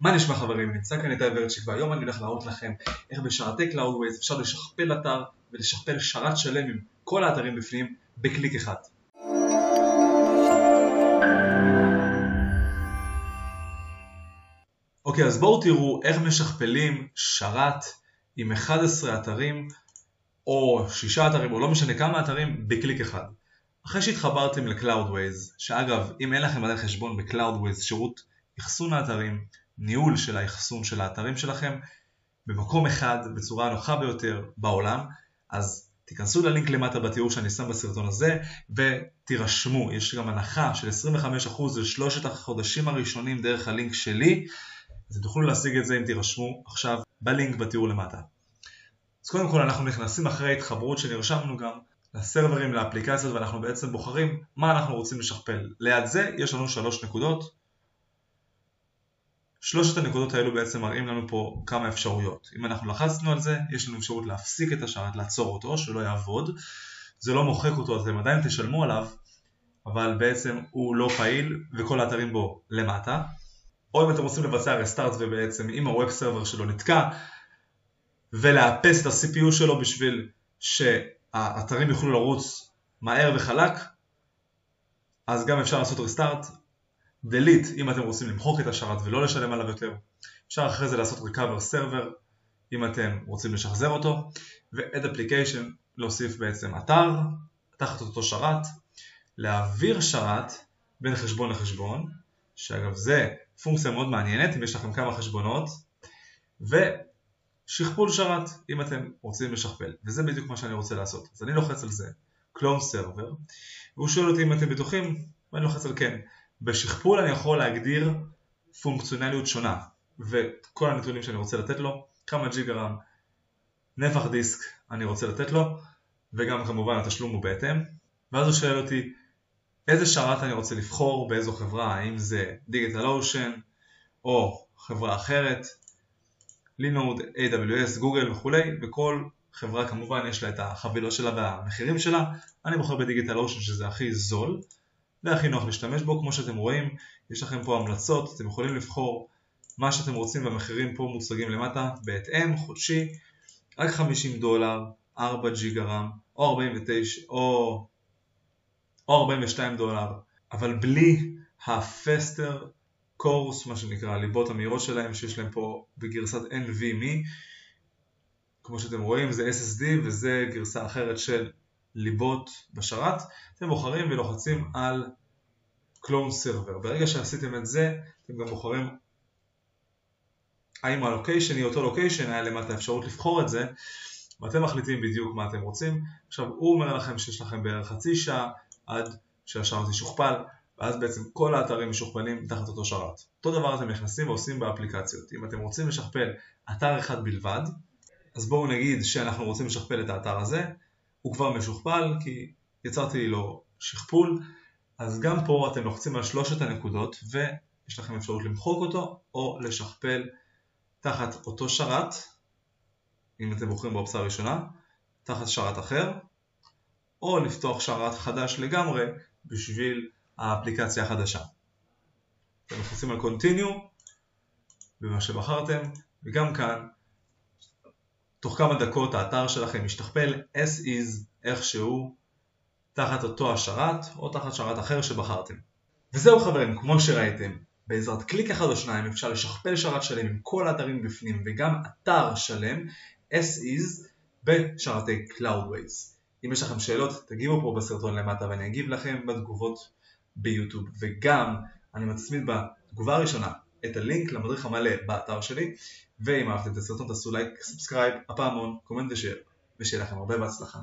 מה נשמע חברים? נמצא כאן איתי ורצ'יק והיום אני הולך להראות לכם איך בשרתי Cloudways אפשר לשכפל אתר ולשכפל שרת שלם עם כל האתרים בפנים בקליק אחד. אוקיי, אז בואו תראו איך משכפלים שרת עם 11 אתרים או 6 אתרים או לא משנה כמה אתרים בקליק אחד. אחרי שהתחברתם ל-Cloudways, שאגב, אם אין לכם עדיין חשבון ב-Cloudways, שירות אחסון האתרים, ניהול של האחסון של האתרים שלכם, במקום אחד, בצורה הנוחה ביותר בעולם, אז תיכנסו ללינק למטה בתיאור שאני שם בסרטון הזה ותירשמו, יש גם הנחה של 25% לשלושת החודשים הראשונים דרך הלינק שלי, אז תוכלו להשיג את זה אם תירשמו עכשיו בלינק בתיאור למטה. אז קודם כל אנחנו נכנסים אחרי ההתחברות שנרשמנו גם לסרברים, לאפליקציות ואנחנו בעצם בוחרים מה אנחנו רוצים לשכפל. ליד זה יש לנו שלוש נקודות. שלושת הנקודות האלו בעצם מראים לנו פה כמה אפשרויות. אם אנחנו לחצנו על זה, יש לנו אפשרות להפסיק את השרת, לעצור אותו, שלא יעבוד. זה לא מוחק אותו, אתם עדיין תשלמו עליו, אבל בעצם הוא לא פעיל וכל האתרים בו למטה. או אם אתם רוצים לבצע רסטארט ובעצם אם הווב סרבר שלו נתקע ולאפס את ה-CPU שלו בשביל שהאתרים יוכלו לרוץ מהר וחלק אז גם אפשר לעשות רסטארט delete אם אתם רוצים למחוק את השרת ולא לשלם עליו יותר אפשר אחרי זה לעשות recover server אם אתם רוצים לשחזר אותו ו-add application להוסיף בעצם אתר תחת אותו שרת להעביר שרת בין חשבון לחשבון שאגב זה פונקציה מאוד מעניינת אם יש לכם כמה חשבונות ושכפול שרת אם אתם רוצים לשכפל. וזה בדיוק מה שאני רוצה לעשות. אז אני לוחץ על זה clone server והוא שואל אותי אם אתם בטוחים ואני לוחץ על כן בשכפול אני יכול להגדיר פונקציונליות שונה וכל הנתונים שאני רוצה לתת לו כמה ג'יגרם נפח דיסק אני רוצה לתת לו וגם כמובן התשלום הוא בהתאם. ואז הוא שואל אותי איזה שרת אני רוצה לבחור, באיזו חברה, האם זה דיגיטל אושן או חברה אחרת, לינוד, AWS, גוגל וכולי, וכל חברה כמובן יש לה את החבילות שלה והמחירים שלה, אני בוחר בדיגיטל אושן שזה הכי זול והכי נוח להשתמש בו, כמו שאתם רואים, יש לכם פה המלצות, אתם יכולים לבחור מה שאתם רוצים והמחירים פה מוצגים למטה בהתאם, חודשי, רק 50 דולר, 4 ג'יגרם או 49 או או 42 דולר, אבל בלי הפסטר קורס, מה שנקרא, הליבות המהירות שלהם, שיש להם פה בגרסת NVMe, כמו שאתם רואים זה SSD וזה גרסה אחרת של ליבות בשרת, אתם בוחרים ולוחצים על clone server. ברגע שעשיתם את זה, אתם גם בוחרים האם הלוקיישן היא אותו לוקיישן, היה למטה אפשרות לבחור את זה, ואתם מחליטים בדיוק מה אתם רוצים. עכשיו הוא אומר לכם שיש לכם בערך חצי שעה עד שהשרת ישוכפל, ואז בעצם כל האתרים משוכפלים תחת אותו שרת. אותו דבר אתם נכנסים ועושים באפליקציות. אם אתם רוצים לשכפל אתר אחד בלבד, אז בואו נגיד שאנחנו רוצים לשכפל את האתר הזה, הוא כבר משוכפל כי יצרתי לו שכפול, אז גם פה אתם לוחצים על שלושת הנקודות ויש לכם אפשרות למחוק אותו או לשכפל תחת אותו שרת, אם אתם בוחרים באופציה הראשונה, תחת שרת אחר, או לפתוח שרת חדש לגמרי בשביל האפליקציה החדשה. אתם לוחצים על Continue במה שבחרתם, וגם כאן תוך כמה דקות האתר שלכם ישתכפל as is איכשהו תחת אותו השרת או תחת שרת אחר שבחרתם. וזהו חברים, כמו שראיתם, בעזרת קליק אחד או שניים אפשר לשכפל שרת שלם עם כל האתרים בפנים וגם אתר שלם as is בשרתי Cloudways. אם יש לכם שאלות, תגיבו פה בסרטון למטה ואני אגיב לכם בתגובות ביוטיוב. וגם, אני מצמיד בתגובה הראשונה את הלינק למדריך המלא באתר שלי, ואם אהבתם את הסרטון תעשו לייק, subscribe, הפעמון, comment ושאר, ושיהיה לכם הרבה בהצלחה.